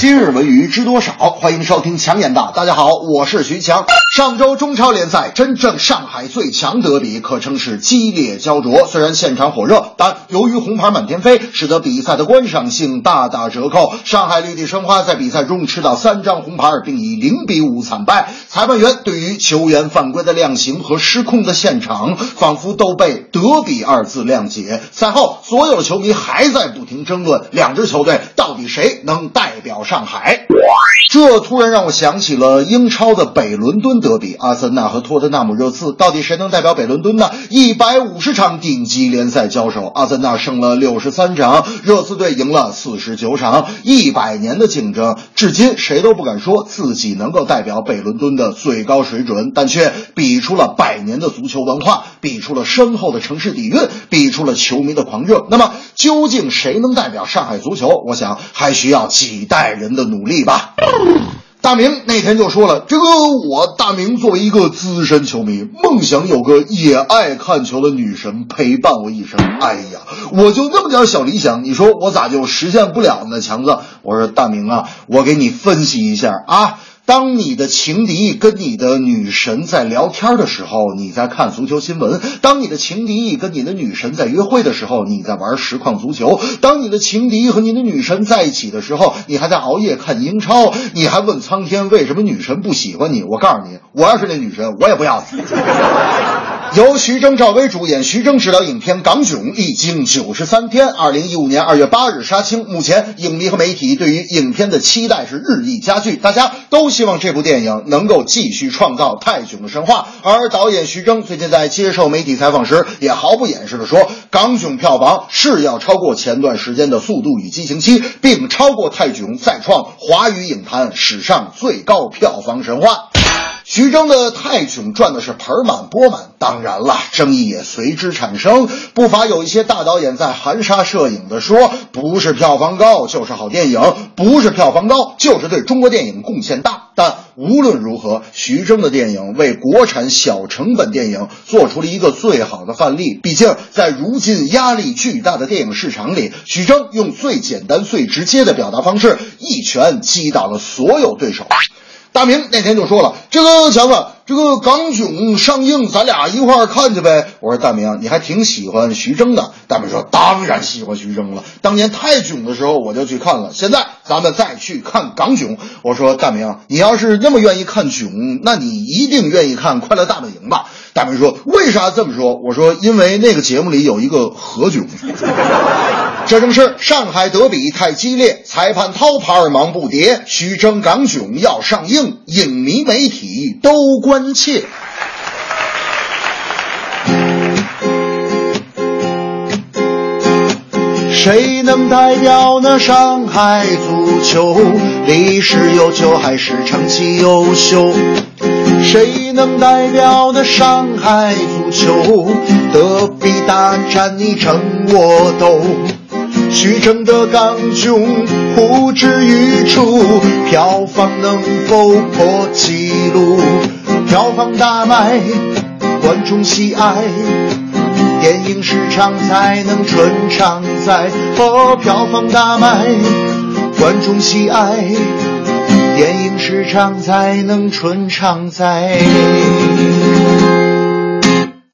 今日文娱知多少？欢迎收听强言道。大家好，我是徐强。上周中超联赛，真正上海最强德比可称是激烈焦灼。虽然现场火热，但由于红牌满天飞，使得比赛的观赏性大打折扣。上海绿地申花在比赛中吃到三张红牌，并以零比五惨败。裁判员对于球员犯规的量刑和失控的现场，仿佛都被“德比”二字谅解。赛后，所有球迷还在不停争论两支球队到底谁能代表上海。这突然让我想起了英超的北伦敦德比，阿森纳和托特纳姆热刺，到底谁能代表北伦敦呢？一百五十场顶级联赛交手，阿森纳胜了六十三场，热刺队赢了四十九场，一百年的竞争，至今谁都不敢说自己能够代表北伦敦的最高水准，但却比出了百年的足球文化，比出了深厚的城市底蕴，比出了球迷的狂热。那么，究竟谁能代表上海足球？我想还需要几代人的努力吧。大明那天就说了：“这个我大明作为一个资深球迷，梦想有个也爱看球的女神陪伴我一生。哎呀，我就那么点小理想，你说我咋就实现不了呢？强子，我说大明啊，我给你分析一下啊。”当你的情敌跟你的女神在聊天的时候，你在看足球新闻；当你的情敌跟你的女神在约会的时候，你在玩实况足球；当你的情敌和你的女神在一起的时候，你还在熬夜看英超。你还问苍天为什么女神不喜欢你？我告诉你，我要是那女神，我也不要你。由徐峥、赵薇主演，徐峥执导影片《港囧》历经九十三天，二零一五年二月八日杀青。目前，影迷和媒体对于影片的期待是日益加剧，大家都希望这部电影能够继续创造泰囧的神话。而导演徐峥最近在接受媒体采访时，也毫不掩饰地说，《港囧》票房是要超过前段时间的《速度与激情七》，并超过泰囧，再创华语影坛史上最高票房神话。徐峥的泰囧赚的是盆满钵满，当然了，争议也随之产生。不乏有一些大导演在含沙射影的说，不是票房高就是好电影，不是票房高就是对中国电影贡献大。但无论如何，徐峥的电影为国产小成本电影做出了一个最好的范例。毕竟，在如今压力巨大的电影市场里，徐峥用最简单、最直接的表达方式，一拳击倒了所有对手。大明那天就说了：“这个强子，这个《港囧》上映，咱俩一块儿看去呗。”我说：“大明，你还挺喜欢徐峥的。”大明说：“当然喜欢徐峥了，当年泰囧的时候我就去看了，现在咱们再去看《港囧》。”我说：“大明，你要是那么愿意看囧，那你一定愿意看《快乐大本营》吧？”大明说：“为啥这么说？”我说：“因为那个节目里有一个何炅。”这正是上海德比太激烈，裁判掏牌忙不迭，徐峥港囧要上映，影迷媒体都关切。谁能代表那上海足球？历史悠久还是成绩优秀？谁能代表那上海足球？德比大战你争我斗。徐峥的港囧呼之欲出，票房能否破纪录？票房大卖，观众喜爱，电影市场才能春常在。哦，票房大卖，观众喜爱，电影市场才能春常在。